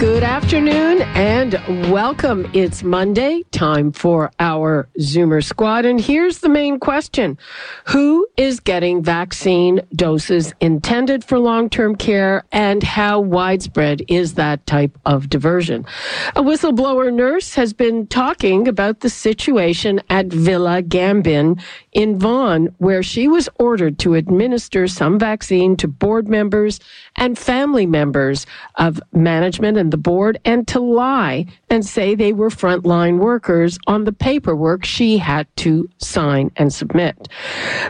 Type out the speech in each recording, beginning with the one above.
Good afternoon and welcome. It's Monday, time for our Zoomer Squad. And here's the main question Who is getting vaccine doses intended for long term care and how widespread is that type of diversion? A whistleblower nurse has been talking about the situation at Villa Gambin in Vaughan, where she was ordered to administer some vaccine to board members and family members of management and the board and to lie and say they were frontline workers on the paperwork she had to sign and submit.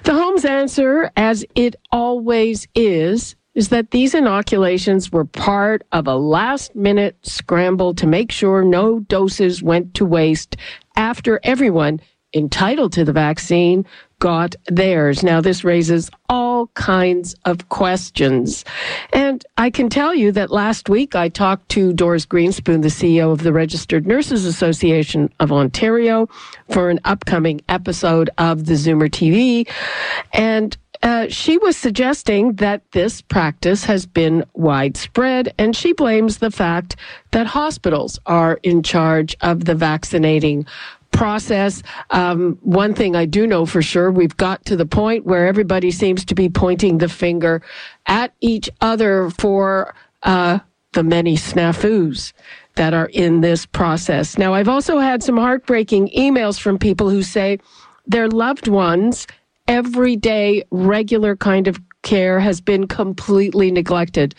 The Home's answer, as it always is, is that these inoculations were part of a last minute scramble to make sure no doses went to waste after everyone entitled to the vaccine got theirs. Now, this raises all kinds of questions. And I can tell you that last week I talked to Doris Grinspun, the CEO of the Registered Nurses Association of Ontario, for an upcoming episode of the Zoomer TV. And uh, she was suggesting that this practice has been widespread, and she blames the fact that hospitals are in charge of the vaccinating process. Um, one thing I do know for sure, we've got to the point where everybody seems to be pointing the finger at each other for uh, the many snafus that are in this process. Now, I've also had some heartbreaking emails from people who say their loved ones, everyday, regular kind of care has been completely neglected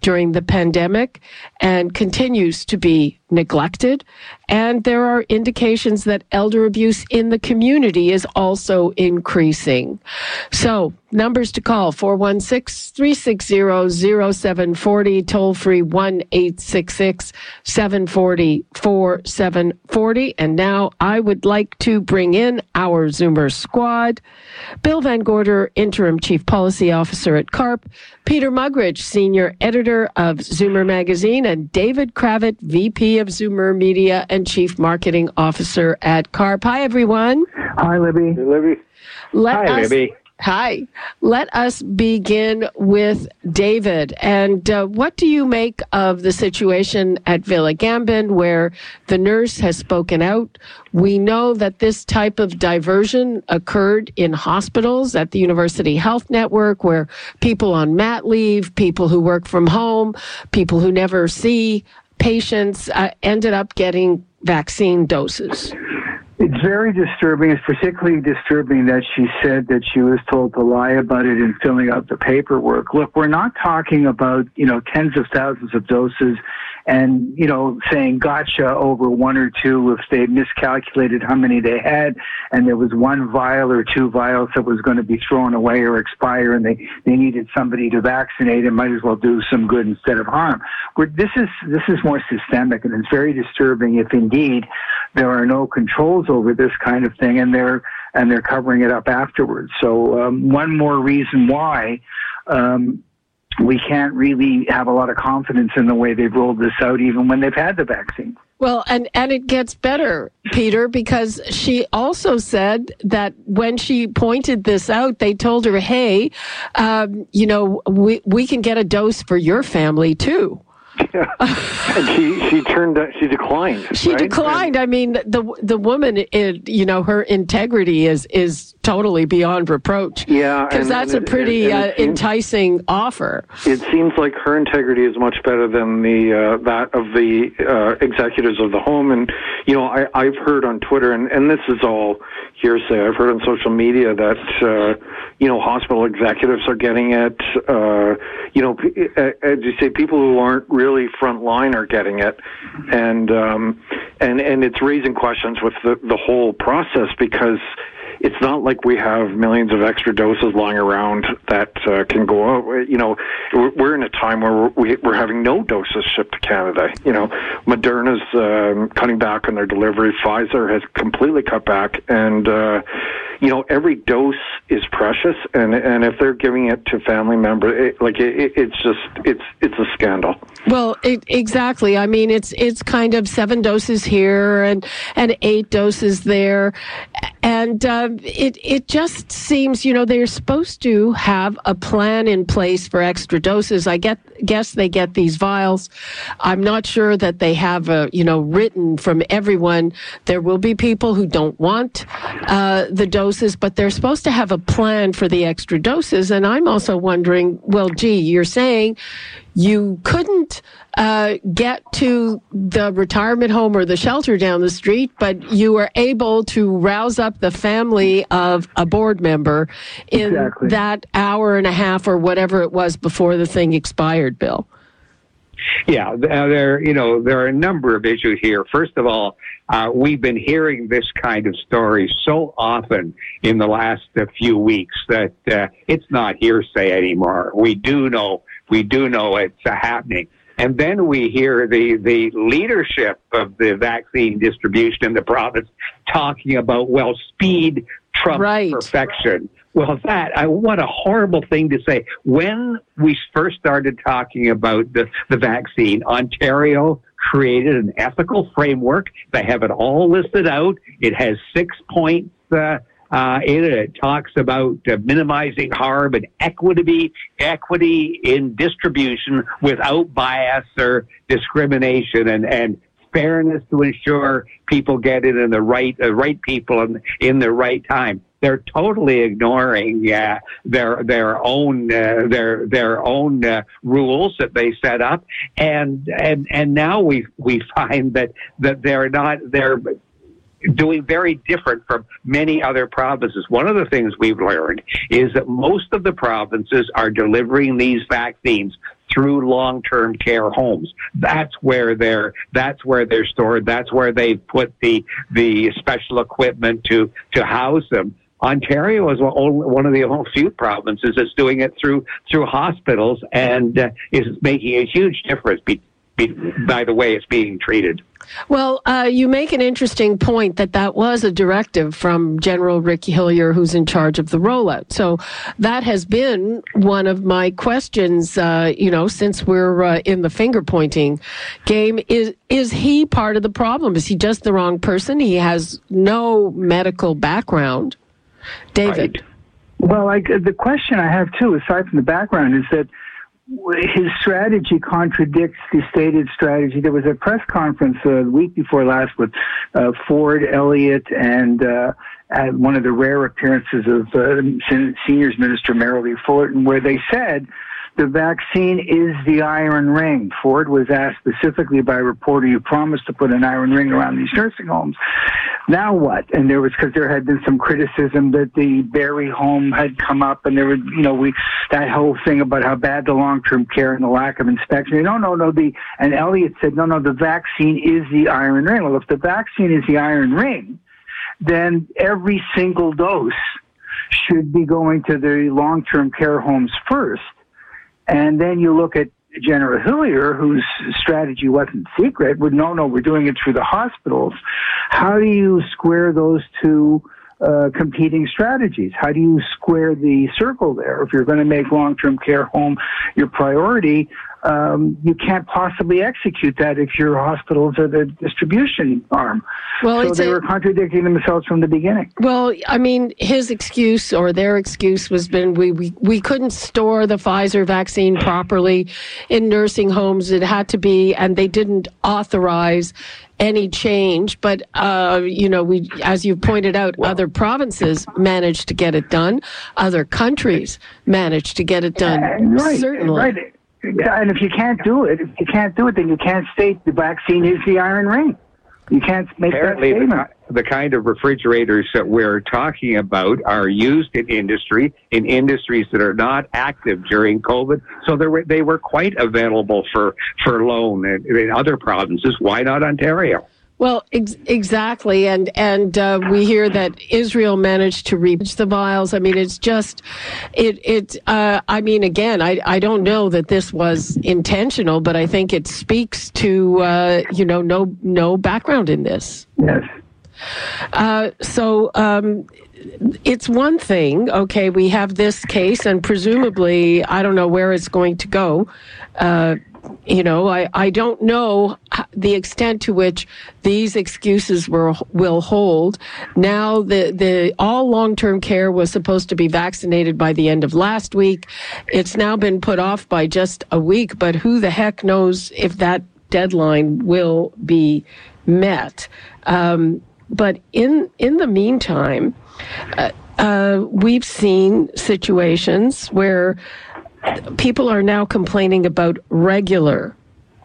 during the pandemic and continues to be neglected. And there are indications that elder abuse in the community is also increasing. So, numbers to call 416 360 0740, toll free 1 866 740 4740. And now I would like to bring in our Zoomer squad Bill VanGorder, Interim Chief Policy Officer at CARP, Peter Muggeridge, Senior Editor of Zoomer Magazine, and David Cravit, VP of Zoomer Media and Chief Marketing Officer at CARP. Hi, everyone. Hi, Libby. Hey, Libby. Let Hi, us, Libby. Hi. Let us begin with David. And uh, what do you make of the situation at Villa Gambin where the nurse has spoken out? We know that this type of diversion occurred in hospitals at the University Health Network where people on mat leave, people who work from home, people who never see patients uh, ended up getting vaccine doses. Very disturbing. It's particularly disturbing that she said that she was told to lie about it in filling out the paperwork. Look, we're not talking about, you know, tens of thousands of doses and, you know, saying gotcha over one or two if they miscalculated how many they had and there was one vial or two vials that was going to be thrown away or expire and they, they needed somebody to vaccinate and might as well do some good instead of harm. We're, this is, this is more systemic and it's very disturbing if indeed there are no controls over this kind of thing and they're, and they're covering it up afterwards. So, um, one more reason why, um, we can't really have a lot of confidence in the way they've rolled this out, even when they've had the vaccine. Well, and, and it gets better, Peter, because she also said that when she pointed this out, they told her, hey, um, you know, we, we can get a dose for your family too. Yeah. and she she turned uh, she declined. She right? declined. I mean, the the woman, it, you know, her integrity is is totally beyond reproach. Yeah, because that's and a pretty and uh, seems- enticing offer. It seems like her integrity is much better than the uh, that of the uh, executives of the home. And you know, I, I've heard on Twitter, and, and this is all hearsay. I've heard on social media that uh, you know hospital executives are getting it. Uh, you know, as you say, people who aren't really frontline are getting it, and um, and and it's raising questions with the the whole process because it's not like we have millions of extra doses lying around that uh, can go out. You know, we're in a time where we're, having no doses shipped to Canada. You know, Moderna's um, cutting back on their delivery. Pfizer has completely cut back, and uh, you know, every dose is precious, and and if they're giving it to family members, it, like it, it's just it's it's a scandal. Well, it, exactly. I mean, it's it's kind of seven doses here and and eight doses there, and uh, it it just seems you know they're supposed to have a plan in place for extra doses. I get guess they get these vials. I'm not sure that they have a you know written from everyone. There will be people who don't want uh, the doses, but they're supposed to have a plan for the extra doses. And I'm also wondering, well, gee, you're saying you couldn't uh, get to the retirement home or the shelter down the street, but you were able to rouse up the family of a board member in Exactly. that hour and a half or whatever it was before the thing expired, Bill. Yeah, uh, there you know there are a number of issues here. First of all, uh, we've been hearing this kind of story so often in the last uh, few weeks that uh, it's not hearsay anymore. We do know we do know it's uh, happening. And then we hear the, the leadership of the vaccine distribution in the province talking about, well, speed trumps Right. perfection. Well, that, I, what a horrible thing to say. When we first started talking about the, the vaccine, Ontario created an ethical framework. They have it all listed out. It has six points uh, uh, in it. It talks about uh, minimizing harm and equity, equity in distribution without bias or discrimination, and and fairness to ensure people get it in the right uh, right people in, in the right time. They're totally ignoring uh, their their own uh, their their own uh, rules that they set up, and and and now we we find that that they're not they're doing very different from many other provinces. One of the things we've learned is that most of the provinces are delivering these vaccines through long-term care homes. That's where they're that's where they're stored. That's where they've put the the special equipment to to house them. Ontario is one of the only few provinces that's doing it through through hospitals and uh, is making a huge difference. Be, by the way, it's being treated. Well, uh, you make an interesting point that that was a directive from General Rick Hillier, who's in charge of the rollout. So that has been one of my questions, uh, you know, since we're uh, in the finger pointing game. Is, is he part of the problem? Is he just the wrong person? He has no medical background. David. Right. Well, I, the question I have too, aside from the background, is that his strategy contradicts the stated strategy. There was a press conference the week before last with uh, Ford, Elliott, and uh, one of the rare appearances of uh, Sen- Seniors Minister Merrilee Fullerton, where they said the vaccine is the iron ring. Ford was asked specifically by a reporter, "You promised to put an iron ring around these nursing homes. Now what?" And there was because there had been some criticism that the Barrie home had come up, and there was, you know, we that whole thing about how bad the long-term care and the lack of inspection. No, no, no. The and Elliott said, "No, no. The vaccine is the iron ring." Well, if the vaccine is the iron ring, then every single dose should be going to the long-term care homes first. And then you look at General Hillier, whose strategy wasn't secret, would no, no, we're doing it through the hospitals. How do you square those two uh, competing strategies? How do you square the circle there? If you're going to make long-term care home your priority, um, you can't possibly execute that if your hospitals are the distribution arm. Well, so they a- were contradicting themselves from the beginning. Well, I mean, his excuse or their excuse was been we, we, we couldn't store the Pfizer vaccine properly in nursing homes. It had to be, and they didn't authorize any change. But, uh, you know, we, as you pointed out, other provinces managed to get it done. Other countries managed to get it done. Uh, right, Certainly. right. And if you can't do it, if you can't do it, then you can't state the vaccine is the iron ring. You can't make Apparently, that the, statement. ki- the kind of refrigerators that we're talking about are used in industry, in industries that are not active during COVID. So they were, they were quite available for, for loan in, in other provinces. Why not Ontario? Well, ex- exactly, and and uh, we hear that Israel managed to reach the vials. I mean, it's just it it. Uh, I mean, again, I I don't know that this was intentional, but I think it speaks to uh, you know no no background in this. Yes. Uh, so um, it's one thing. Okay, we have this case, and presumably, I don't know where it's going to go. Uh, you know, I, I don't know the extent to which these excuses were, will hold. Now, the, the all long term care was supposed to be vaccinated by the end of last week. It's now been put off by just a week, but who the heck knows if that deadline will be met. Um, but in in the meantime, uh, uh, we've seen situations where people are now complaining about regular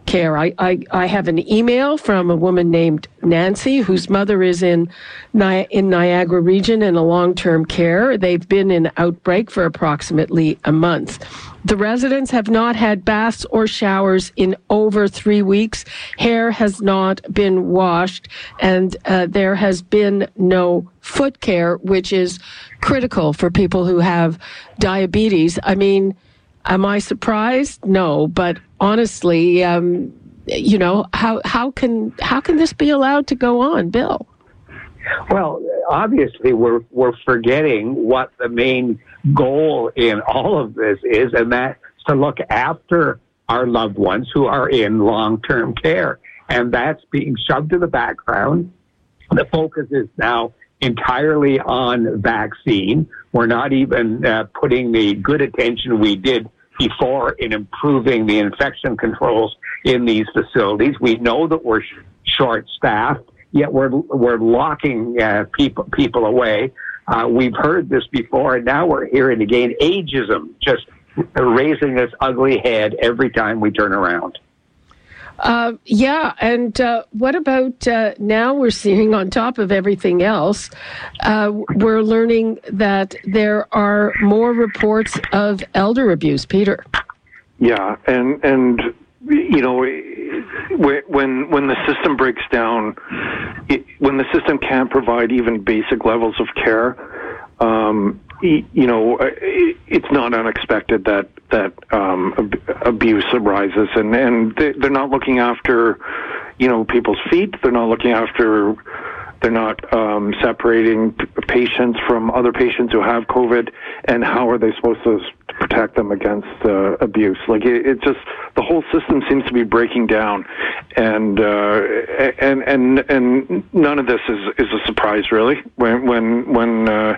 care. I, I, I have an email from a woman named Nancy, whose mother is in, Ni- in Niagara region in a long-term care. They've been in outbreak for approximately a month. The residents have not had baths or showers in over three weeks. Hair has not been washed, and uh, there has been no foot care, which is critical for people who have diabetes. I mean, Am I surprised? No, but honestly, um, you know, how how can how can this be allowed to go on, Bill? Well, obviously, we're we're forgetting what the main goal in all of this is, and that's to look after our loved ones who are in long-term care, and that's being shoved to the background. The focus is now entirely on vaccine. We're not even uh, putting the good attention we did before in improving the infection controls in these facilities. We know that we're sh- short staffed, yet we're, we're locking uh, people, people away. Uh, we've heard this before, and now we're hearing again ageism just raising its ugly head every time we turn around. Uh, yeah, and uh, what about uh, now? We're seeing on top of everything else, uh, we're learning that there are more reports of elder abuse. Peter. Yeah, and and you know when when the system breaks down, when the system can't provide even basic levels of care, um, you know, uh, it's not unexpected that that um, ab- abuse arises, and and they're not looking after, you know, people's feet. They're not looking after. They're not um, separating patients from other patients who have COVID, and how are they supposed to protect them against uh, abuse? Like it, it just the whole system seems to be breaking down, and uh, and and and none of this is is a surprise really. When when when uh,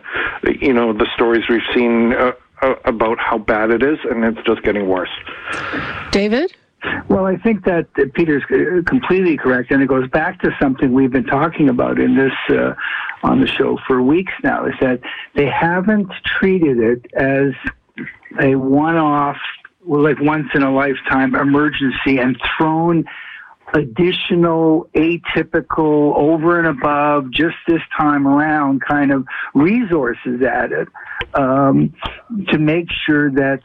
you know the stories we've seen uh, uh about how bad it is, and it's just getting worse. David. Well, I think that Peter's uh, completely correct, and it goes back to something we've been talking about in this uh, on the show for weeks now. Is that they haven't treated it as a one-off like once in a lifetime emergency and thrown additional atypical over and above just this time around kind of resources at it um, to make sure that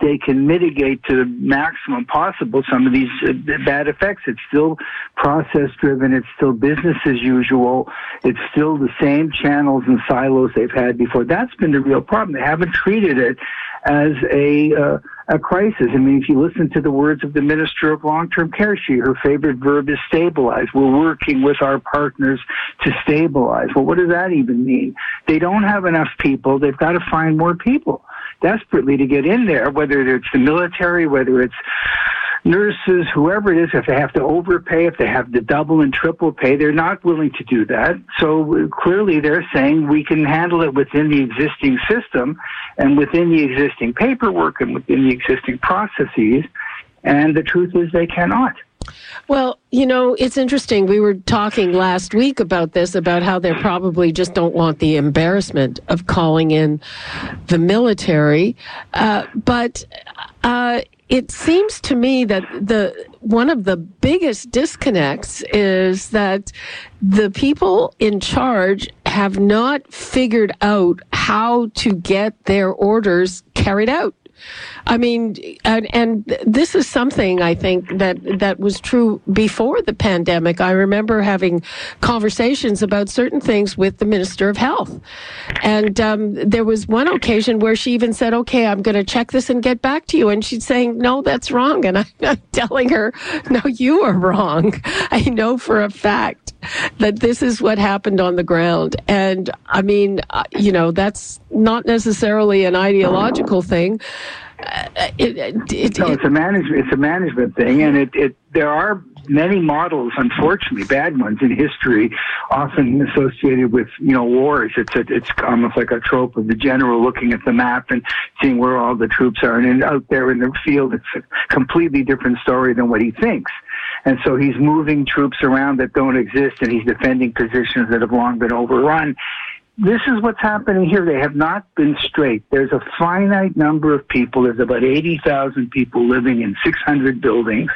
they can mitigate to the maximum possible some of these uh, bad effects. It's still process driven. It's still business as usual. It's still the same channels and silos they've had before. That's been the real problem. They haven't treated it as a uh, a crisis. I mean, if you listen to the words of the Minister of Long-Term Care, she her favorite verb is stabilize. We're working with our partners to stabilize. Well, what does that even mean? They don't have enough people. They've got to find more people desperately to get in there, whether it's the military, whether it's nurses, whoever it is, if they have to overpay, if they have to double and triple pay, they're not willing to do that. So clearly they're saying we can handle it within the existing system and within the existing paperwork and within the existing processes. And the truth is they cannot. Well, you know, it's interesting. We were talking last week about this, about how they probably just don't want the embarrassment of calling in the military. Uh, but uh, it seems to me that the one of the biggest disconnects is that the people in charge have not figured out how to get their orders carried out. I mean, and, and this is something I think that that was true before the pandemic. I remember having conversations about certain things with the Minister of Health, and um, there was one occasion where she even said, "Okay, I'm going to check this and get back to you," and she's saying, "No, that's wrong," and I'm telling her, "No, you are wrong. I know for a fact." that this is what happened on the ground. And I mean, uh, you know, that's not necessarily an ideological thing. Uh, it, it, no, it's a management. It's a management thing, and it, it there are many models, unfortunately, bad ones in history, often associated with you know wars. It's a, it's almost like a trope of the general looking at the map and seeing where all the troops are, and out there in the field, it's a completely different story than what he thinks. And so he's moving troops around that don't exist and he's defending positions that have long been overrun. This is what's happening here. They have not been straight. There's a finite number of people. There's about 80,000 people living in 600 buildings.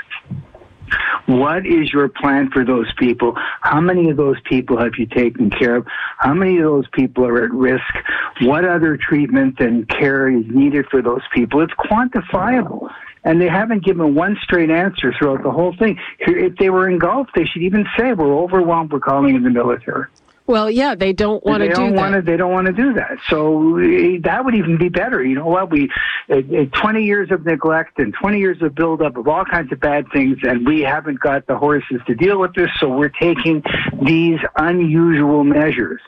What is your plan for those people? How many of those people have you taken care of? How many of those people are at risk? What other treatment and care is needed for those people? It's quantifiable and they haven't given one straight answer throughout the whole thing. If they were engulfed, they should even say, "We're overwhelmed. We're calling in the military." Well, yeah, they don't want to do don't that. Want to, they don't want to do that. So eh, that would even be better. You know what? We uh, 20 years of neglect and 20 years of buildup of all kinds of bad things, and we haven't got the horses to deal with this. So we're taking these unusual measures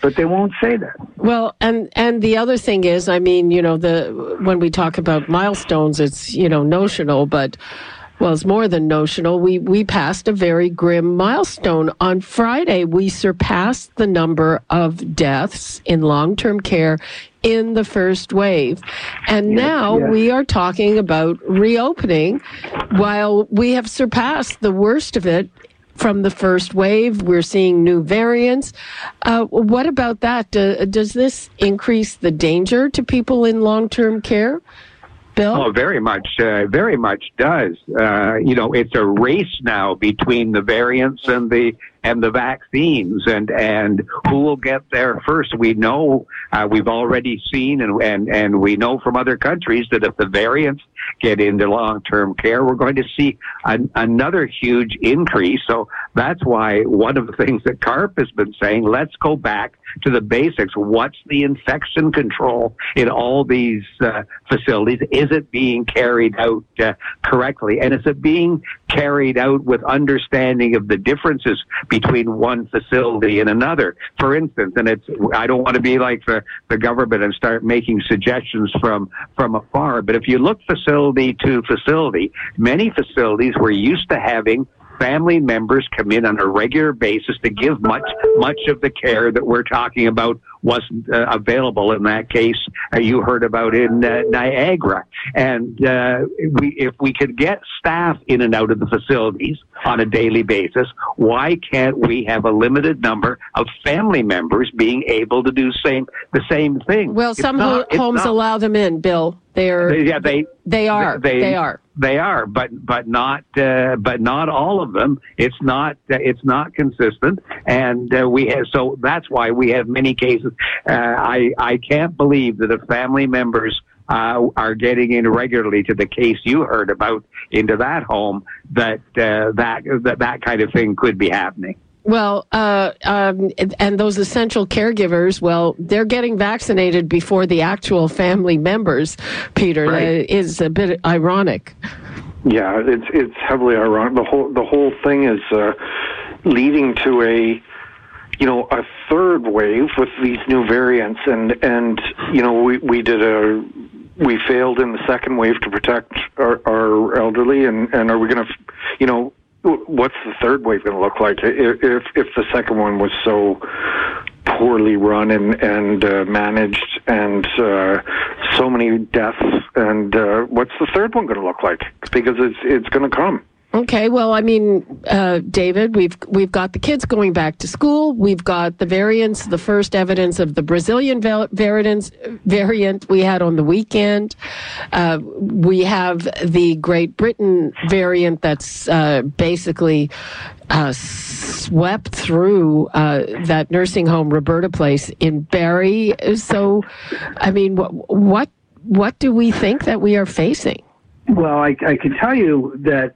but they won't say that. Well, and and the other thing is, I mean, you know, the when we talk about milestones, it's you know notional, but well, it's more than notional. We we passed a very grim milestone on Friday. We surpassed the number of deaths in long-term care in the first wave. And yes, now yes. we are talking about reopening while we have surpassed the worst of it from the first wave. We're seeing new variants. Uh, what about that? Do, does this increase the danger to people in long term care? Bill? Oh, very much, uh, very much does. Uh, you know, it's a race now between the variants and the and the vaccines and and who will get there first. We know uh, we've already seen and, and and we know from other countries that if the variants get into long-term care, we're going to see an, another huge increase. So that's why one of the things that CARP has been saying, let's go back to the basics. What's the infection control in all these uh, facilities? Is it being carried out uh, correctly? And is it being carried out with understanding of the differences between one facility and another? For instance, and it's, I don't want to be like the, the government and start making suggestions from, from afar, but if you look facility to facility, many facilities were used to having family members come in on a regular basis to give much much of the care that we're talking about wasn't uh, available in that case uh, you heard about in uh, Niagara. And uh, we, if we could get staff in and out of the facilities on a daily basis, why can't we have a limited number of family members being able to do same the same thing? Well, some not, homes not, allow them in, Bill. They're yeah they they are they, they are. they are but but not uh, but not all of them. It's not uh, it's not consistent. And uh, we have so that's why we have many cases. Uh, i i can't believe that if family members uh, are getting in regularly to the case you heard about into that home that uh, that that that kind of thing could be happening well, uh, um, and those essential caregivers, well, they're getting vaccinated before the actual family members. Peter right. is a bit ironic. Yeah, it's it's heavily ironic. The whole the whole thing is uh, leading to a you know a third wave with these new variants, and and you know we we did a we failed in the second wave to protect our, our elderly, and and are we going to you know what's the third wave going to look like? If if the second one was so poorly run and and uh, managed and uh, so many deaths and uh, what's the third one going to look like? Because it's it's going to come Okay, well, I mean, uh, David, we've we've got the kids going back to school. We've got the variants, the first evidence of the Brazilian variants variant we had on the weekend. Uh, we have the Great Britain variant that's uh, basically uh, swept through uh, that nursing home, Roberta Place in Barrie. So, I mean, what, what what do we think that we are facing? Well, I, I can tell you that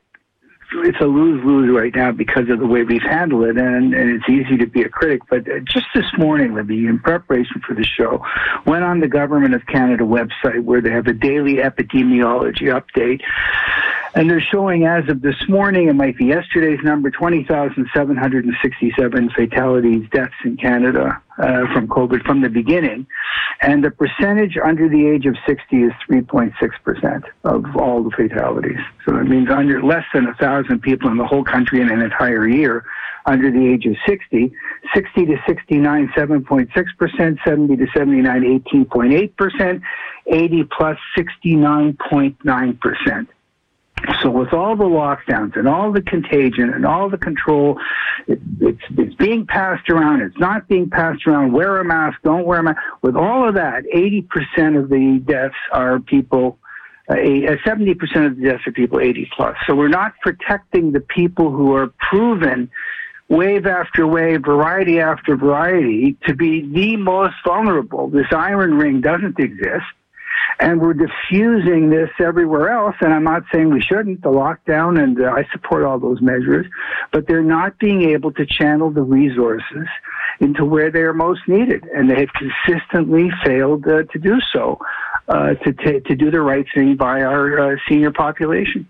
it's a lose lose right now because of the way we've handled it, and, and it's easy to be a critic. But uh, just this morning, Libby, in preparation for the show, went on the Government of Canada website where they have a daily epidemiology update. And they're showing as of this morning, it might be yesterday's number, 20,767 fatalities, deaths in Canada uh, from COVID from the beginning. And the percentage under the age of 60 is 3.6% of all the fatalities. So that means under less than 1,000 people in the whole country in an entire year under the age of 60. 60 to 69, 7.6%, 70 to 79, 18.8%, 80 plus 69.9%. So with all the lockdowns and all the contagion and all the control, it, it's it's being passed around. It's not being passed around. Wear a mask. Don't wear a mask. With all of that, eighty percent of the deaths are people. Uh, uh, seventy uh, percent of the deaths are people eighty plus. So we're not protecting the people who are proven wave after wave, variety after variety, to be the most vulnerable. This iron ring doesn't exist and we're diffusing this everywhere else. And I'm not saying we shouldn't, the lockdown, and uh, I support all those measures, but they're not being able to channel the resources into where they are most needed. And they have consistently failed uh, to do so. Uh, to, t- to do the right thing by our uh, senior population.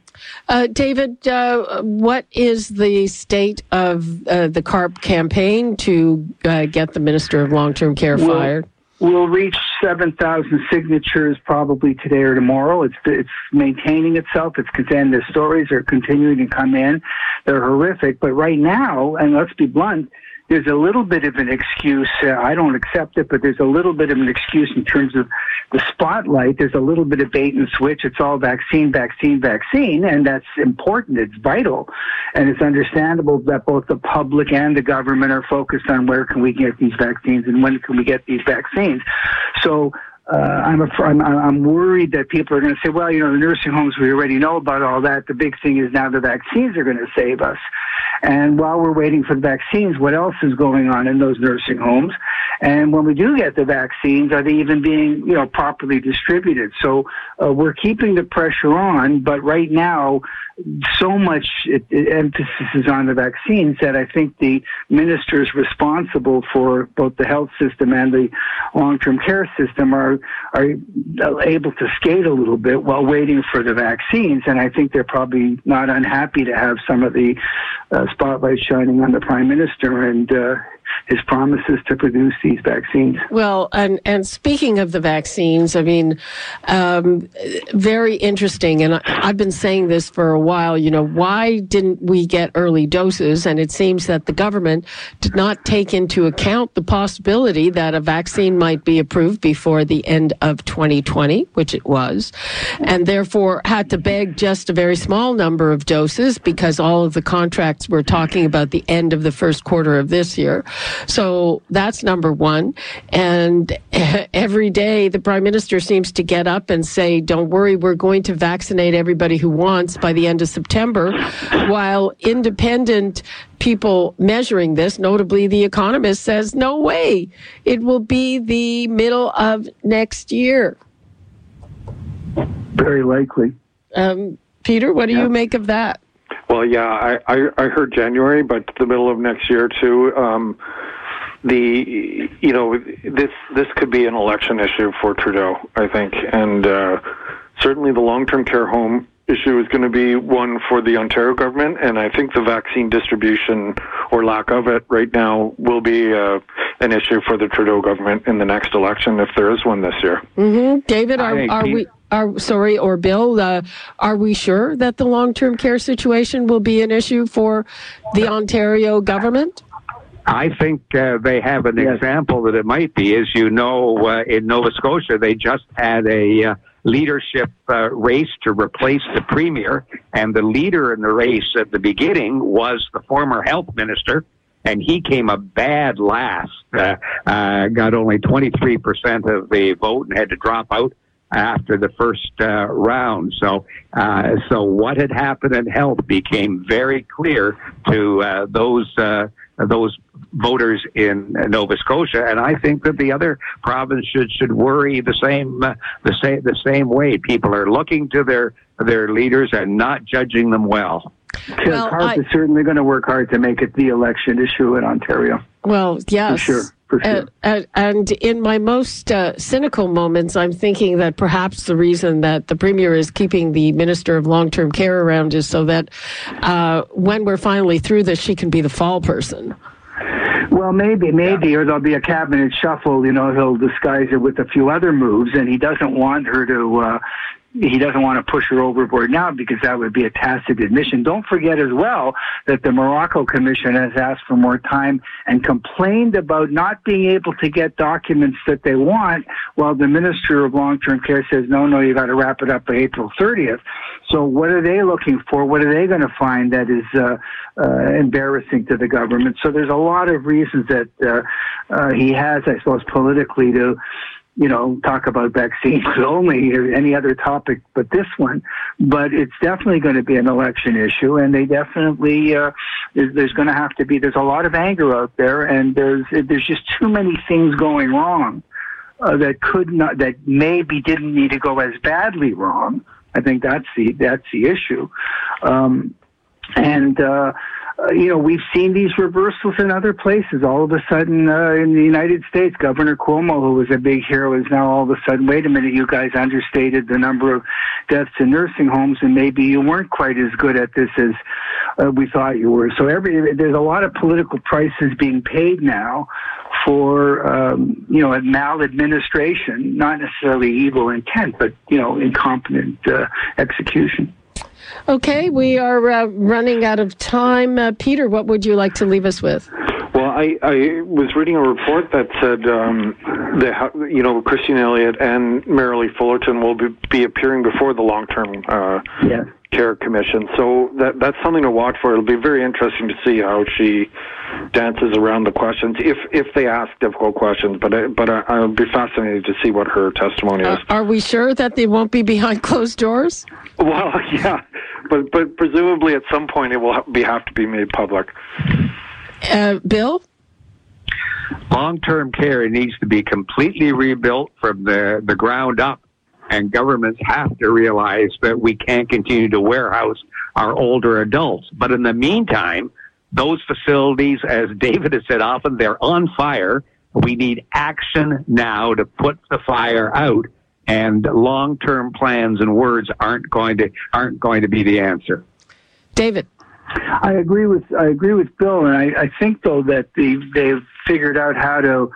Uh, David, uh, what is the state of uh, the CARP campaign to uh, get the Minister of Long Term Care well, fired? We'll reach 7,000 signatures probably today or tomorrow. It's it's maintaining itself. It's and the stories are continuing to come in. They're horrific, but right now, and let's be blunt, there's a little bit of an excuse. Uh, I don't accept it, but there's a little bit of an excuse in terms of the spotlight. There's a little bit of bait and switch. It's all vaccine, vaccine, vaccine, and that's important. It's vital, and it's understandable that both the public and the government are focused on where can we get these vaccines and when can we get these vaccines. So uh, I'm, a, I'm I'm worried that people are going to say, well, you know, the nursing homes we already know about all that. The big thing is now the vaccines are going to save us. And while we're waiting for the vaccines, what else is going on in those nursing homes? And when we do get the vaccines, are they even being, you know, properly distributed? So uh, we're keeping the pressure on, but right now, so much emphasis is on the vaccines that I think the ministers responsible for both the health system and the long-term care system are are able to skate a little bit while waiting for the vaccines. And I think they're probably not unhappy to have some of the uh, spotlight shining on the prime minister and uh, his promises to produce these vaccines. Well, and and speaking of the vaccines, I mean, um, very interesting. And I, I've been saying this for a while. You know, why didn't we get early doses? And it seems that the government did not take into account the possibility that a vaccine might be approved before the end of 2020, which it was, and therefore had to beg just a very small number of doses because all of the contracts were talking about the end of the first quarter of this year. So that's number one. And every day the prime minister seems to get up and say, don't worry, we're going to vaccinate everybody who wants by the end of September, while independent people measuring this, notably the economist says, no way, it will be the middle of next year. Very likely. Um, Peter, what do yeah. you make of that? Well, yeah, I, I, I heard January, but the middle of next year too. Um, the you know this this could be an election issue for Trudeau, I think, and uh, certainly the long term care home issue is going to be one for the Ontario government, and I think the vaccine distribution or lack of it right now will be uh, an issue for the Trudeau government in the next election if there is one this year. Mm-hmm. David, are, are we? Are sorry, or Bill? Uh, are we sure that the long-term care situation will be an issue for the Ontario government? I think uh, they have an yes. example that it might be. As you know, uh, in Nova Scotia, they just had a uh, leadership uh, race to replace the premier, and the leader in the race at the beginning was the former health minister, and he came a bad last. Uh, uh, got only 23% of the vote and had to drop out after the first uh, round. So, uh, so what had happened in health became very clear to uh, those uh, those voters in Nova Scotia, and I think that the other province should should worry the same uh, the same the same way. People are looking to their their leaders and not judging them well. Well, CARP is certainly going to work hard to make it the election issue in Ontario. Well, yes. For sure. For sure. And, and in my most uh, cynical moments, I'm thinking that perhaps the reason that the Premier is keeping the Minister of Long Term Care around is so that uh, when we're finally through this, she can be the fall person. Well, maybe, maybe, yeah. or there'll be a cabinet shuffle. You know, he'll disguise it with a few other moves, and he doesn't want her to uh, he doesn't want to push her overboard now because that would be a tacit admission. Don't forget as well that the Marrocco Commission has asked for more time and complained about not being able to get documents that they want, while the Minister of Long-Term Care says, no, no, you've got to wrap it up by April 30th. So what are they looking for? What are they going to find that is uh, uh, embarrassing to the government? So there's a lot of reasons that uh, uh he has, I suppose, politically to you know, talk about vaccines only or any other topic but this one. But it's definitely going to be an election issue, and they definitely uh, there's going to have to be. There's a lot of anger out there, and there's there's just too many things going wrong uh, that could not that maybe didn't need to go as badly wrong. I think that's the that's the issue, um, and. Uh, uh, you know, we've seen these reversals in other places. All of a sudden, uh, in the United States, Governor Cuomo, who was a big hero, is now all of a sudden, wait a minute, you guys understated the number of deaths in nursing homes, and maybe you weren't quite as good at this as uh, we thought you were. So every there's a lot of political prices being paid now for um, you know a maladministration, not necessarily evil intent, but you know incompetent uh, execution. Okay, we are uh, running out of time. Uh, Peter, what would you like to leave us with? Well, I, I was reading a report that said um, that you know Christine Elliott and Merrilee Fullerton will be, be appearing before the long-term uh, yes. Care commission. So that that's something to watch for. It'll be very interesting to see how she dances around the questions if if they ask difficult questions. But I, but I, I'll be fascinated to see what her testimony is. Uh, are we sure that they won't be behind closed doors? Well, yeah, but but presumably at some point it will be have to be made public. Uh, Bill. Long-term care needs to be completely rebuilt from the, the ground up, and governments have to realize that we can't continue to warehouse our older adults. But in the meantime, those facilities, as David has said often, they're on fire. We need action now to put the fire out and long-term plans and words aren't going to aren't going to be the answer. David, I agree with I agree with Bill, and I, I think though that the, they've figured out how to,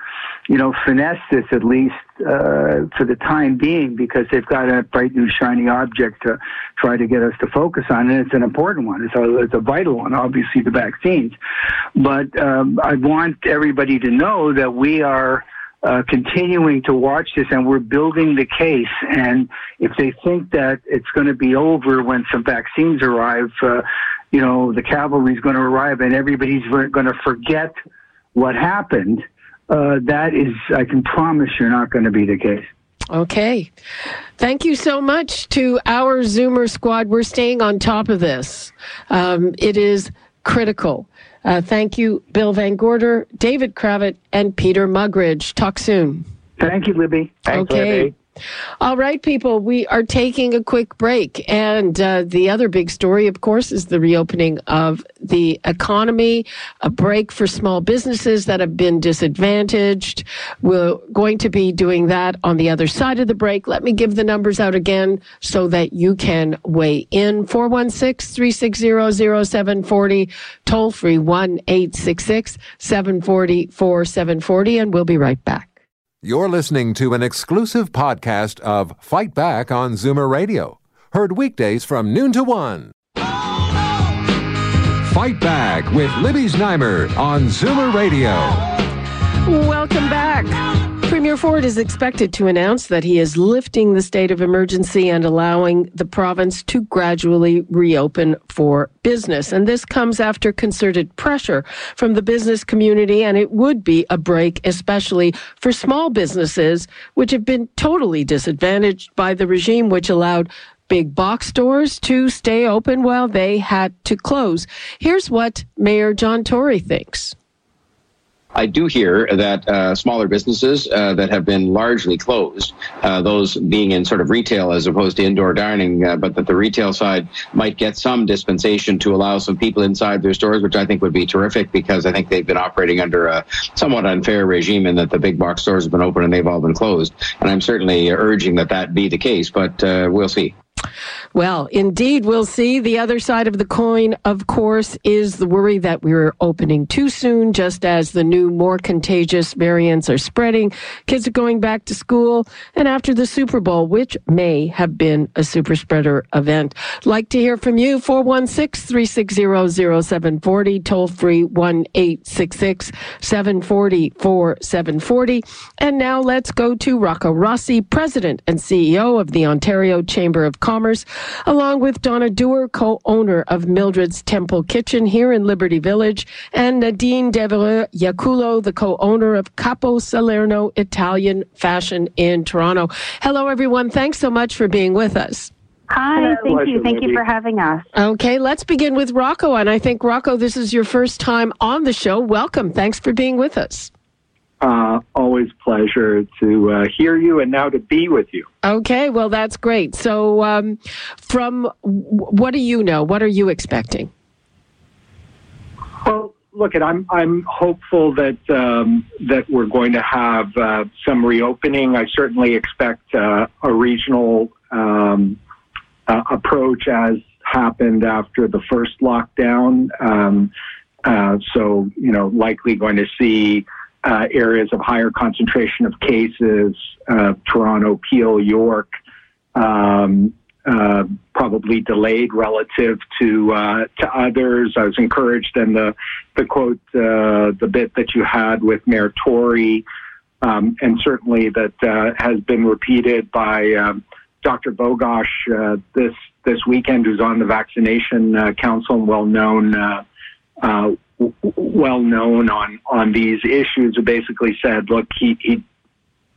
you know, finesse this at least uh, for the time being because they've got a bright new shiny object to try to get us to focus on, and it's an important one. It's a it's a vital one, obviously the vaccines. But um, I want everybody to know that we are uh, continuing to watch this and we're building the case. And if they think that it's going to be over when some vaccines arrive, uh, you know, the cavalry's going to arrive and everybody's going to forget what happened, uh, that is, I can promise you're not going to be the case. Okay. Thank you so much to our Zoomer squad. We're staying on top of this. Um, it is critical. Uh, thank you, Bill VanGorder, David Cravit, and Peter Muggeridge. Talk soon. Thank you, Libby. Thanks, okay. Libby. All right, people, we are taking a quick break. And uh, the other big story, of course, is the reopening of the economy, a break for small businesses that have been disadvantaged. We're going to be doing that on the other side of the break. Let me give the numbers out again so that you can weigh in. 416 360 0740, toll free 1 866 740 4740, and we'll be right back. You're listening to an exclusive podcast of Fight Back on Zoomer Radio. Heard weekdays from noon to one. Fight Back with Libby Znaimer on Zoomer Radio. Welcome back. Premier Ford is expected to announce that he is lifting the state of emergency and allowing the province to gradually reopen for business. And this comes after concerted pressure from the business community, and it would be a break, especially for small businesses, which have been totally disadvantaged by the regime, which allowed big box stores to stay open while they had to close. Here's what Mayor John Tory thinks. I do hear that uh, smaller businesses uh, that have been largely closed, uh, those being in sort of retail as opposed to indoor dining, uh, but that the retail side might get some dispensation to allow some people inside their stores, which I think would be terrific because I think they've been operating under a somewhat unfair regime in that the big box stores have been open and they've all been closed. And I'm certainly urging that that be the case, but uh, we'll see. Well, indeed, we'll see. The other side of the coin, of course, is the worry that we're opening too soon, just as the new, more contagious variants are spreading. Kids are going back to school, and after the Super Bowl, which may have been a super spreader event. Like to hear from you, 416 360 0740, toll free 1 866 740 4740. And now let's go to Rocco Rossi, President and CEO of the Ontario Chamber of Commerce along with Donna Dooher, co-owner of Mildred's Temple Kitchen here in Liberty Village, and Nadine Devereux Iacullo, the co-owner of Capo Salerno Italian Fashion in Toronto. Hello, everyone. Thanks so much for being with us. Hi, thank you. Thank you for having us. Okay, let's begin with Rocco. And I think, Rocco, this is your first time on the show. Welcome. Thanks for being with us. Uh, always pleasure to uh, hear you and now to be with you. Okay, well, that's great. So, um, from what do you know? What are you expecting? Well, look, at I'm I'm hopeful that um, that we're going to have uh, some reopening. I certainly expect uh, a regional um, uh, approach as happened after the first lockdown. Um, uh, so, you know, likely going to see uh, areas of higher concentration of cases, uh, Toronto, Peel, York, um, uh, probably delayed relative to uh, to others. I was encouraged in the the quote, uh, the bit that you had with Mayor Tory, um, and certainly that uh, has been repeated by um, Dr. Bogoch this this weekend, who's on the vaccination council and well known well known on on these issues who basically said, look, he, he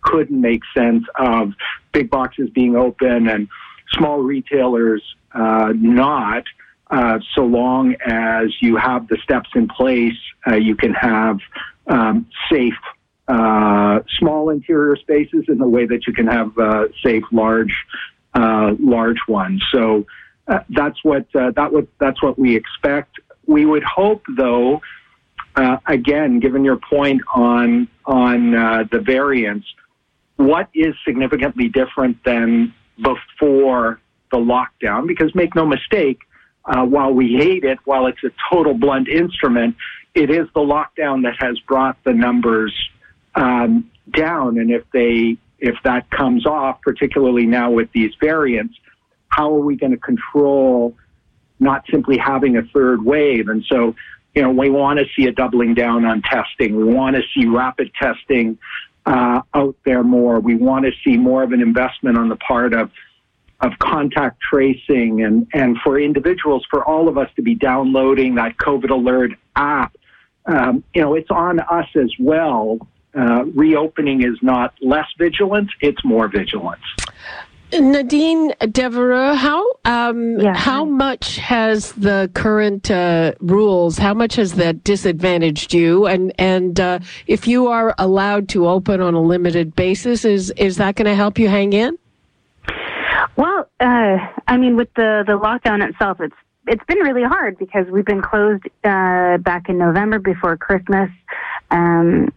couldn't make sense of big boxes being open and small retailers uh, not. Uh, so long as you have the steps in place, uh, you can have um, safe uh, small interior spaces in the way that you can have uh, safe large uh, large ones. So that's what that what that's what we expect. We would hope, though, uh, again, given your point on on uh, the variants, what is significantly different than before the lockdown? Because make no mistake, uh, while we hate it, while it's a total blunt instrument, it is the lockdown that has brought the numbers um, down. And if they if that comes off, particularly now with these variants, how are we going to control not simply having a third wave? And so you know, we want to see a doubling down on testing. We want to see rapid testing uh, out there more. We want to see more of an investment on the part of of contact tracing and and for individuals, for all of us to be downloading that COVID alert app. Um, you know, it's on us as well. Uh, reopening is not less vigilance; it's more vigilance. Nadine Devereux, how um, yeah. how much has the current uh, rules? How much has that disadvantaged you? And and uh, if you are allowed to open on a limited basis, is is that going to help you hang in? Well, uh, I mean, with the the lockdown itself, it's it's been really hard because we've been closed uh, back in November before Christmas. Um,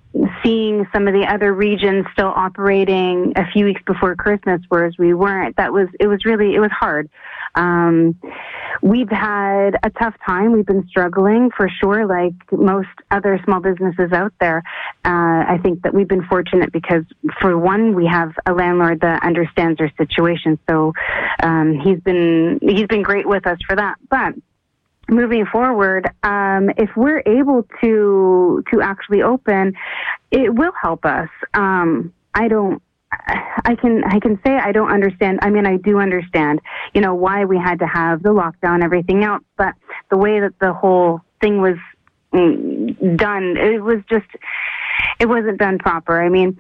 seeing some of the other regions still operating a few weeks before Christmas, whereas we weren't, that was it was really it was hard. Um, we've had a tough time. We've been struggling for sure, like most other small businesses out there. Uh, I think that we've been fortunate because, for one, we have a landlord that understands our situation. So um, he's been he's been great with us for that. But moving forward, um, if we're able to to actually open, it will help us. Um, I don't. I can I can say I don't understand. I mean, I do understand, you know, why we had to have the lockdown, everything else, but the way that the whole thing was mm, done, it was just, it wasn't done proper. I mean,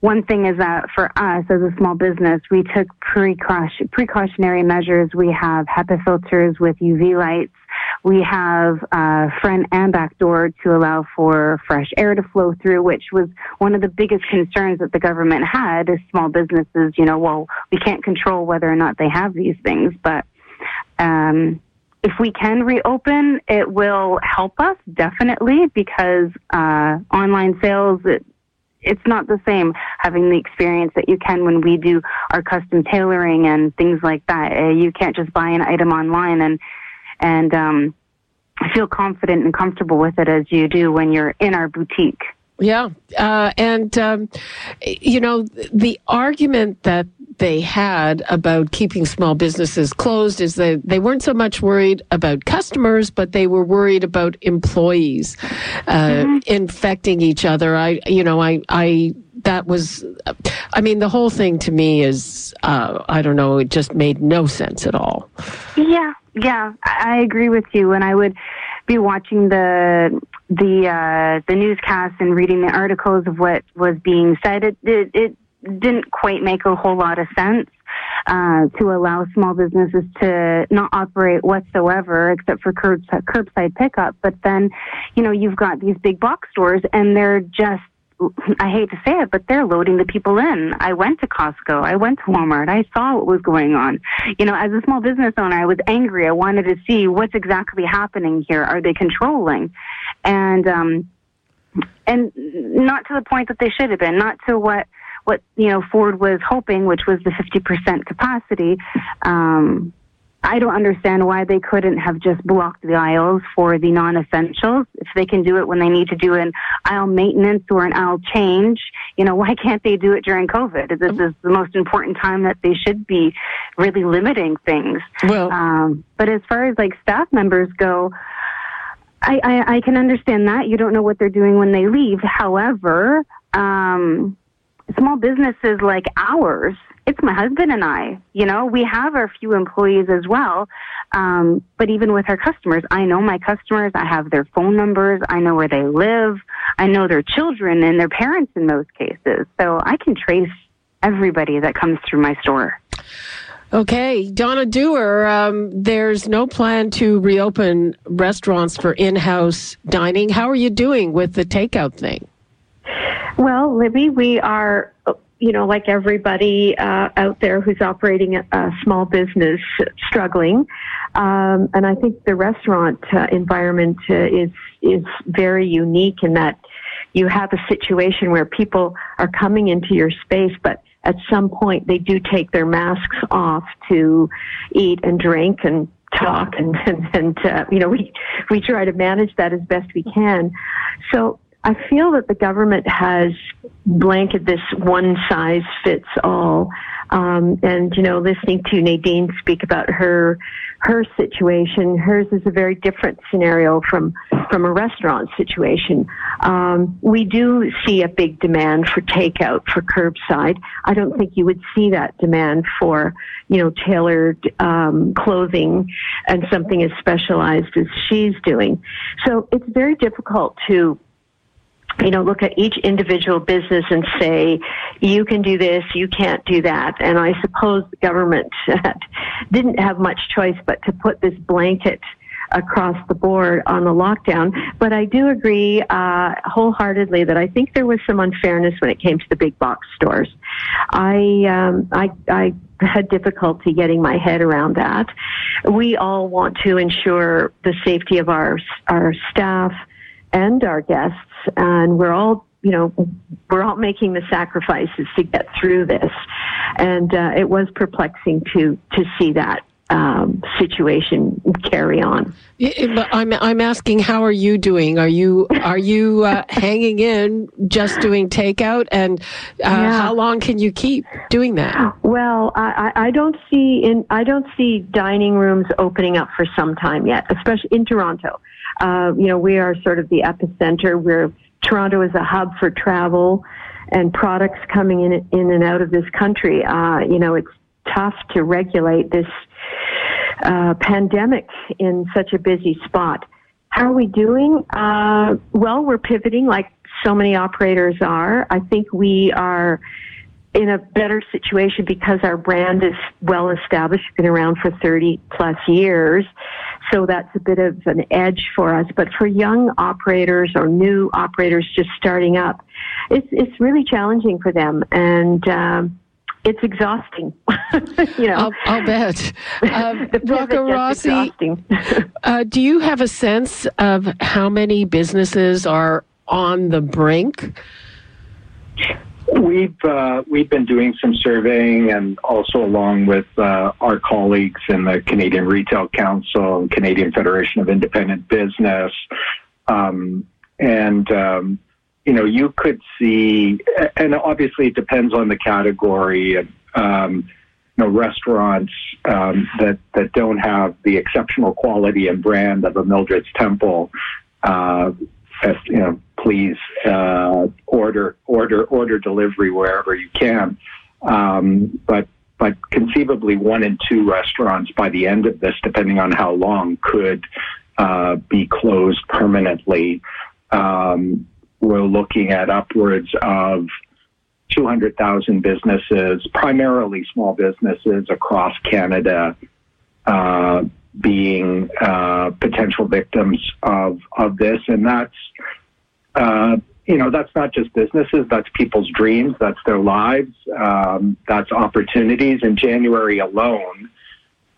one thing is that for us as a small business, we took precaution, precautionary measures. We have HEPA filters with UV lights. We have uh, front and back door to allow for fresh air to flow through, which was one of the biggest concerns that the government had as small businesses. You know, well, we can't control whether or not they have these things, but um, if we can reopen, it will help us definitely because uh, online sales. It, it's not the same having the experience that you can when we do our custom tailoring and things like that. Uh, you can't just buy an item online and and um, feel confident and comfortable with it as you do when you're in our boutique. Yeah, uh, and um, you know the argument that they had about keeping small businesses closed is that they weren't so much worried about customers, but they were worried about employees uh, mm-hmm. infecting each other. I, you know, I, I, that was, I mean, the whole thing to me is, uh, I don't know, it just made no sense at all. Yeah, yeah, I agree with you. And I would be watching the the uh, the newscasts and reading the articles of what was being said. It, it, it didn't quite make a whole lot of sense uh, to allow small businesses to not operate whatsoever except for curbside, curbside pickup. But then, you know, you've got these big box stores and they're just I hate to say it, but they're loading the people in. I went to Costco. I went to Walmart. I saw what was going on. You know, as a small business owner, I was angry. I wanted to see what's exactly happening here. Are they controlling? And, um, and not to the point that they should have been, not to what what you know Ford was hoping, which was the 50% capacity. Um, I don't understand why they couldn't have just blocked the aisles for the non-essentials. If they can do it when they need to do an aisle maintenance or an aisle change, you know, why can't they do it during COVID? This is the most important time that they should be really limiting things. Well, um, but as far as like staff members go, I, I, I can understand that. You don't know what they're doing when they leave. However, um, small businesses like ours, it's my husband and I. You know, we have our few employees as well. Um, but even with our customers, I know my customers. I have their phone numbers. I know where they live. I know their children and their parents in most cases. So I can trace everybody that comes through my store. Okay, Donna Dooher, um, there's no plan to reopen restaurants for in house dining. How are you doing with the takeout thing? Well, Libby, we are, you know, like everybody uh, out there who's operating a, a small business, struggling. Um, and I think the restaurant uh, environment uh, is is very unique in that you have a situation where people are coming into your space, but at some point they do take their masks off to eat and drink and talk and and, and uh, you know we we try to manage that as best we can so I feel that the government has blanketed this one size fits all. Um, and you know, listening to Nadine speak about her her situation, hers is a very different scenario from from a restaurant situation. Um, we do see a big demand for takeout for curbside. I don't think you would see that demand for you know tailored um, clothing and something as specialized as she's doing. So it's very difficult to you know, look at each individual business and say, you can do this, you can't do that. And I suppose the government didn't have much choice but to put this blanket across the board on the lockdown. But I do agree uh, wholeheartedly that I think there was some unfairness when it came to the big box stores. I um, I, I had difficulty getting my head around that. We all want to ensure the safety of our our staff and our guests, and we're all you know we're all making the sacrifices to get through this, and uh, it was perplexing to to see that um, situation carry on. I'm I'm asking, how are you doing? Are you are you uh, hanging in, just doing takeout, and uh, yeah. how long can you keep doing that? Well, I, I don't see in I don't see dining rooms opening up for some time yet, especially in Toronto. Uh, you know, we are sort of the epicenter. Where Toronto is a hub for travel and products coming in in and out of this country. Uh, you know, it's tough to regulate this uh, pandemic in such a busy spot. How are we doing? Uh, well, we're pivoting like so many operators are. I think we are in a better situation because our brand is well established, been around for 30 plus years. So that's a bit of an edge for us. But for young operators or new operators just starting up, it's, it's really challenging for them. And, um, it's exhausting. you know, I'll, I'll bet. Um, Rocco Rossi, uh, do you have a sense of how many businesses are on the brink? We've uh, we've been doing some surveying, and also along with uh, our colleagues in the Canadian Retail Council and Canadian Federation of Independent Business, um, and um, you know you could see, and obviously it depends on the category. Um, you know, restaurants um, that that don't have the exceptional quality and brand of a Mildred's Temple. Uh, you know, please uh, order order order delivery wherever you can. Um, but but conceivably, one in two restaurants by the end of this, depending on how long, could uh, be closed permanently. Um, we're looking at upwards of 200,000 businesses, primarily small businesses across Canada, uh, being uh, potential victims of of this, and that's uh, you know that's not just businesses, that's people's dreams, that's their lives, um, that's opportunities. In January alone,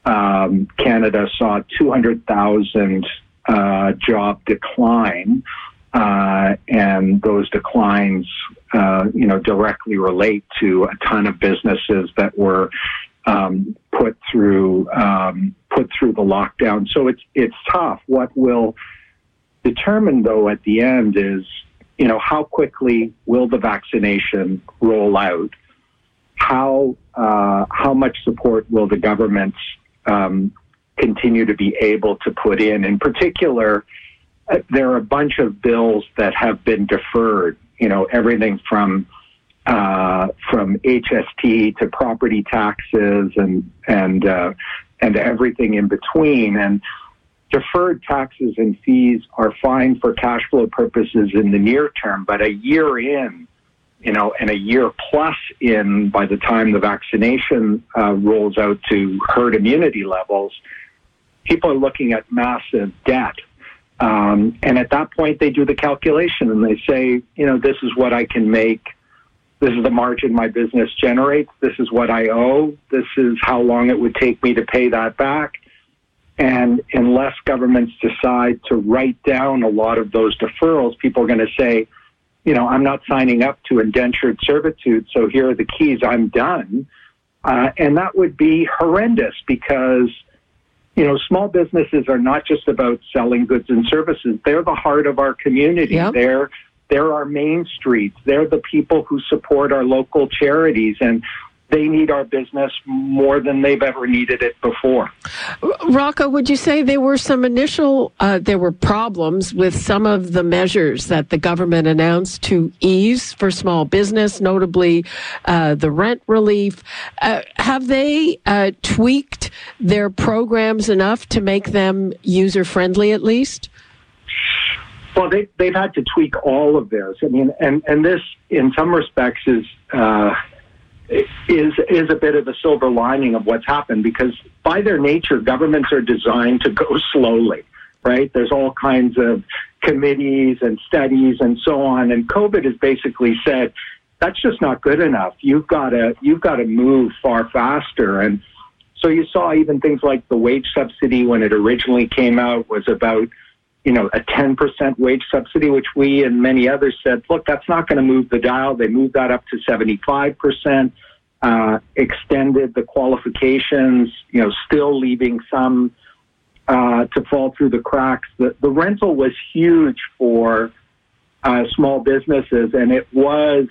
um, Canada saw 200,000 uh, job decline. Uh, and those declines, uh, you know, directly relate to a ton of businesses that were um, put through um, put through the lockdown. So it's it's tough. What will determine though at the end is you know how quickly will the vaccination roll out? How uh, how much support will the governments um, continue to be able to put in? In particular, uh, there are a bunch of bills that have been deferred. You know everything from uh, from HST to property taxes and and uh, and everything in between. And deferred taxes and fees are fine for cash flow purposes in the near term, but a year in, you know, and a year plus in by the time the vaccination uh, rolls out to herd immunity levels, people are looking at massive debt. Um, and at that point, they do the calculation and they say, you know, this is what I can make this is the margin my business generates. This is what I owe. This is how long it would take me to pay that back. And unless governments decide to write down a lot of those deferrals, people are going to say, you know, I'm not signing up to indentured servitude, so here are the keys, I'm done. Uh, and that would be horrendous because, you know, small businesses are not just about selling goods and services. They're the heart of our community. Yep. They're they're our main streets. They're the people who support our local charities. And they need our business more than they've ever needed it before. Rocco, would you say there were some initial uh, there were problems with some of the measures that the government announced to ease for small business, notably uh, the rent relief? Uh, have they uh, tweaked their programs enough to make them user friendly at least? Well, they, they've had to tweak all of theirs. I mean, and, and this, in some respects, is uh, is is a bit of a silver lining of what's happened because by their nature, governments are designed to go slowly. Right? There's all kinds of committees and studies and so on, and COVID has basically said that's just not good enough. You've got to you've got to move far faster and. So you saw even things like the wage subsidy when it originally came out was about you know, a 10% wage subsidy, which we and many others said, look, that's not going to move the dial. They moved that up to 75%, uh, extended the qualifications, you know, still leaving some uh, to fall through the cracks. The, the rental was huge for uh, small businesses, and it was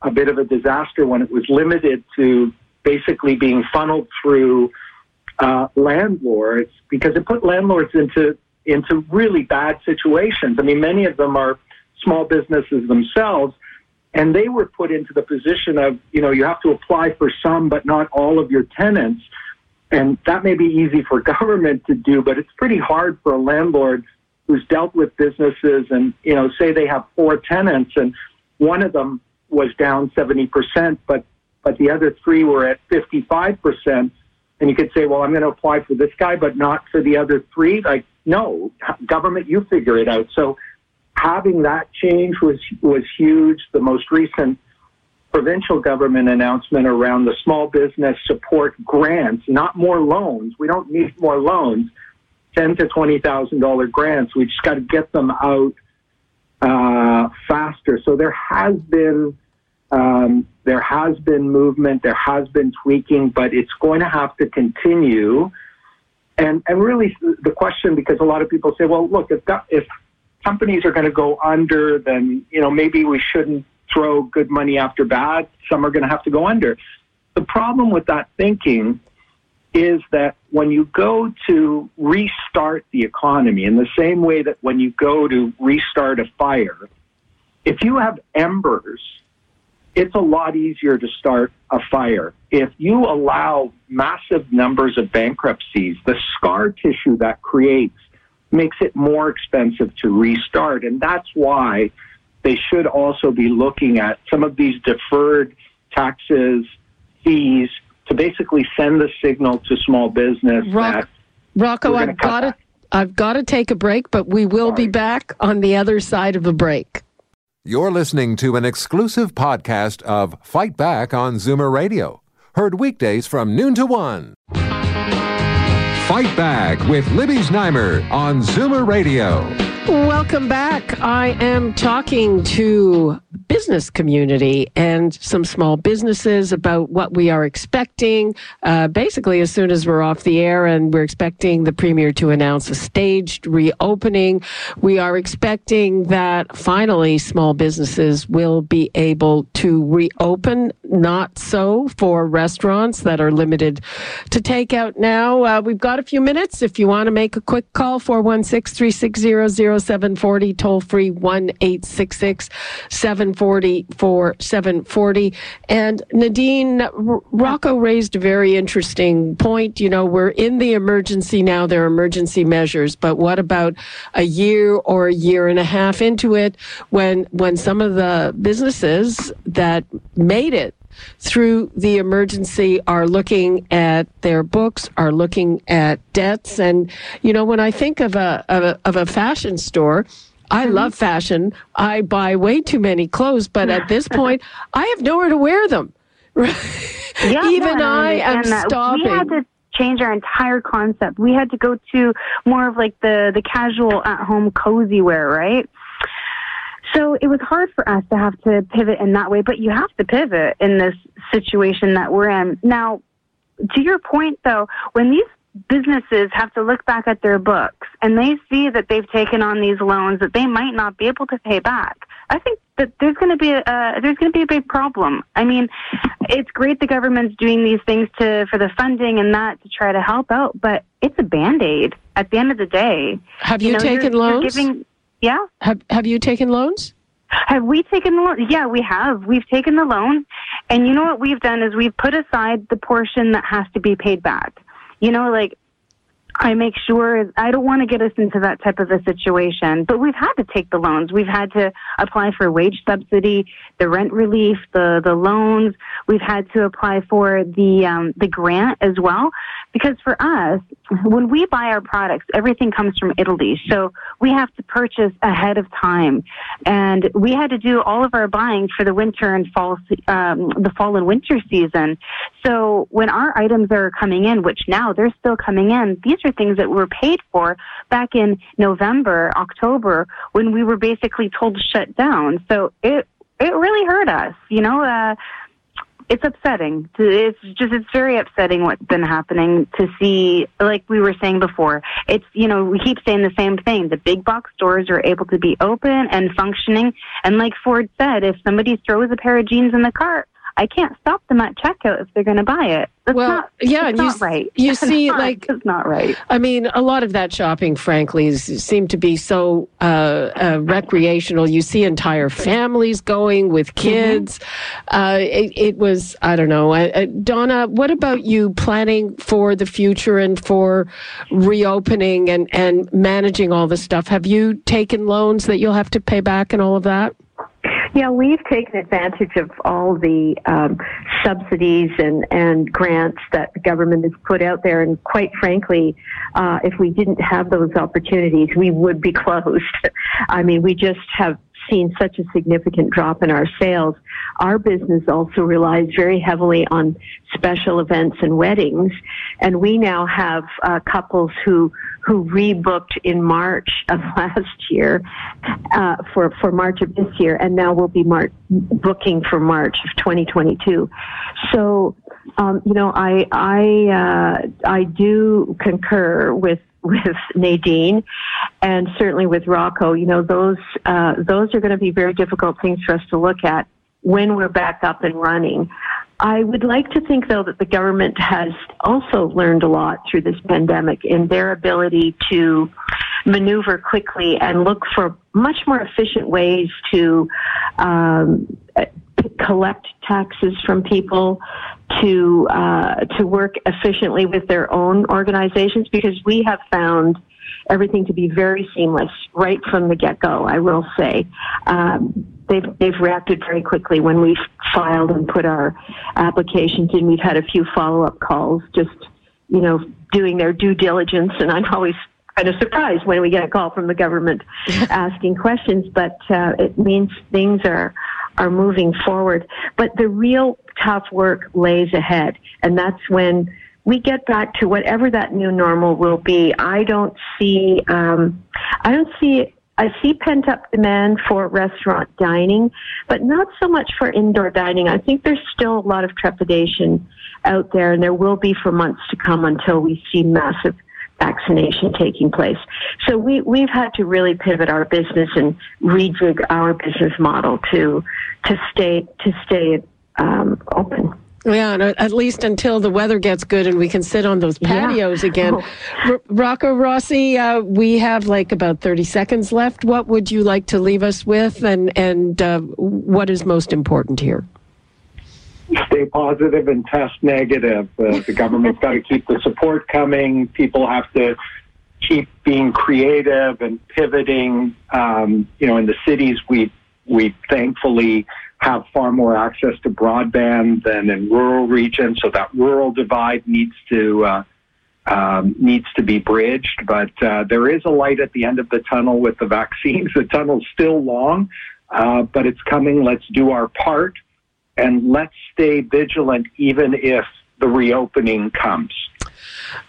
a bit of a disaster when it was limited to basically being funneled through uh, landlords because it put landlords into into really bad situations. I mean, many of them are small businesses themselves, and they were put into the position of, you know, you have to apply for some, but not all of your tenants. And that may be easy for government to do, but it's pretty hard for a landlord who's dealt with businesses and, you know, say they have four tenants and one of them was down 70%, but but the other three were at 55%. And you could say, well, I'm going to apply for this guy, but not for the other three. Like, no, government, you figure it out. So having that change was, was huge. The most recent provincial government announcement around the small business support grants, not more loans. We don't need more loans. Ten to twenty thousand dollar grants. We just got to get them out uh, faster. So there has been um, there has been movement, there has been tweaking, but it's going to have to continue. And and really, the question because a lot of people say, well, look, if if companies are going to go under, then you know maybe we shouldn't throw good money after bad. Some are going to have to go under. The problem with that thinking is that when you go to restart the economy in the same way that when you go to restart a fire, if you have embers it's a lot easier to start a fire. If you allow massive numbers of bankruptcies, the scar tissue that creates makes it more expensive to restart. And that's why they should also be looking at some of these deferred taxes, fees, to basically send the signal to small business Rock, that Rocco, I've got to I've got to take a break, but we will Sorry. be back on the other side of a break. You're listening to an exclusive podcast of Fight Back on Zoomer Radio, heard weekdays from noon to one. Fight Back with Libby Znaimer on Zoomer Radio. Welcome back. I am talking to business community and some small businesses about what we are expecting. Uh, basically, as soon as we're off the air, and we're expecting the premier to announce a staged reopening, we are expecting that finally small businesses will be able to reopen. Not so for restaurants that are limited to takeout now. Uh, we've got a few minutes. If you want to make a quick call, 416 360 0740, toll free 1 866 740 for 740. And Nadine, Rocco raised a very interesting point. You know, we're in the emergency now, there are emergency measures, but what about a year or a year and a half into it when, when some of the businesses that made it through the emergency are looking at their books, are looking at debts. And, you know, when I think of a, of a, of a fashion store, I mm-hmm. love fashion. I buy way too many clothes, but at this point, I have nowhere to wear them. yeah, Even no, I am stopping. We had to change our entire concept. We had to go to more of like the the casual at home cozy wear, right? So it was hard for us to have to pivot in that way, but you have to pivot in this situation that we're in. Now, to your point though, when these businesses have to look back at their books and they see that they've taken on these loans that they might not be able to pay back, I think that there's going to be a uh, there's going to be a big problem. I mean, it's great the government's doing these things to for the funding and that to try to help out, but it's a band aid at the end of the day. Have you, you know, taken you're, loans? You're giving, yeah. Have Have you taken loans? Have we taken the loan? Yeah, we have. We've taken the loan, and you know what we've done is we've put aside the portion that has to be paid back. You know, like I make sure I don't want to get us into that type of a situation. But we've had to take the loans. We've had to apply for wage subsidy, the rent relief, the the loans. We've had to apply for the um, the grant as well. Because for us, when we buy our products, everything comes from Italy. So we have to purchase ahead of time. And we had to do all of our buying for the winter and fall, um, the fall and winter season. So when our items are coming in, which now they're still coming in, these are things that were paid for back in November, October, when we were basically told to shut down. So it, it really hurt us, you know, uh, it's upsetting. It's just it's very upsetting what's been happening to see. Like we were saying before, it's you know we keep saying the same thing. The big box stores are able to be open and functioning, and like Ford said, if somebody throws a pair of jeans in the cart, I can't stop them at checkout if they're going to buy it. That's well, not, yeah, you, not right. You see, not, like it's not right. I mean, a lot of that shopping, frankly, is, seem to be so uh, uh, recreational. You see entire families going with mm-hmm. kids. Mm-hmm. Uh, it, it, was, I don't know, uh, uh, Donna. What about you planning for the future and for reopening and and managing all this stuff? Have you taken loans that you'll have to pay back and all of that? Yeah, we've taken advantage of all the um, subsidies and, and grants that the government has put out there. And quite frankly, uh, if we didn't have those opportunities, we would be closed. I mean, we just have seen such a significant drop in our sales. Our business also relies very heavily on special events and weddings, and we now have uh, couples who who rebooked in March of last year uh, for for March of this year, and now we'll be March, booking for March of 2022. So, um, you know, I I uh, I do concur with with Nadine and certainly with Rocco, you know, those, uh, those are going to be very difficult things for us to look at when we're back up and running. I would like to think, though, that the government has also learned a lot through this pandemic in their ability to maneuver quickly and look for much more efficient ways to um, collect taxes from people, to uh, to work efficiently with their own organizations because we have found everything to be very seamless right from the get go. I will say. Um, they've they've reacted very quickly when we've filed and put our applications in. We've had a few follow up calls, just you know, doing their due diligence, and I'm always kind of surprised when we get a call from the government asking questions, but uh, it means things are are moving forward. But the real tough work lays ahead, and that's when we get back to whatever that new normal will be. I don't see, um, I don't see. I see pent up demand for restaurant dining, but not so much for indoor dining. I think there's still a lot of trepidation out there, and there will be for months to come until we see massive vaccination taking place. So we, we've had to really pivot our business and rejig our business model to to stay to stay um, open. Yeah, at least until the weather gets good and we can sit on those patios yeah. again. Oh. R- Rocco Rossi, uh, we have like about 30 seconds left. What would you like to leave us with, and, and uh, what is most important here? Stay positive and test negative. Uh, the government's got to keep the support coming. People have to keep being creative and pivoting. Um, you know, in the cities, we we thankfully have far more access to broadband than in rural regions. So that rural divide needs to uh, um, needs to be bridged. But uh, there is a light at the end of the tunnel with the vaccines. The tunnel's still long, uh, but it's coming. Let's do our part, and let's stay vigilant, even if the reopening comes.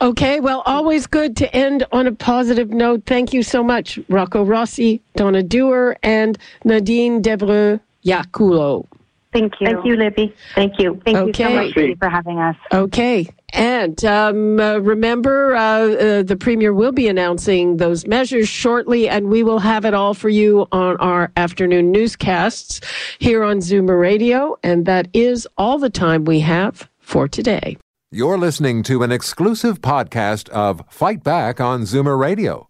Okay, well, always good to end on a positive note. Thank you so much, Rocco Rossi, Donna Dooher, and Nadine Devereux Iacullo. Thank you. Thank you, Libby. Thank you. Thank okay. you so much Libby, for having us. Okay. And um, uh, remember, uh, uh, the Premier will be announcing those measures shortly, and we will have it all for you on our afternoon newscasts here on Zoomer Radio. And that is all the time we have for today. You're listening to an exclusive podcast of Fight Back on Zoomer Radio.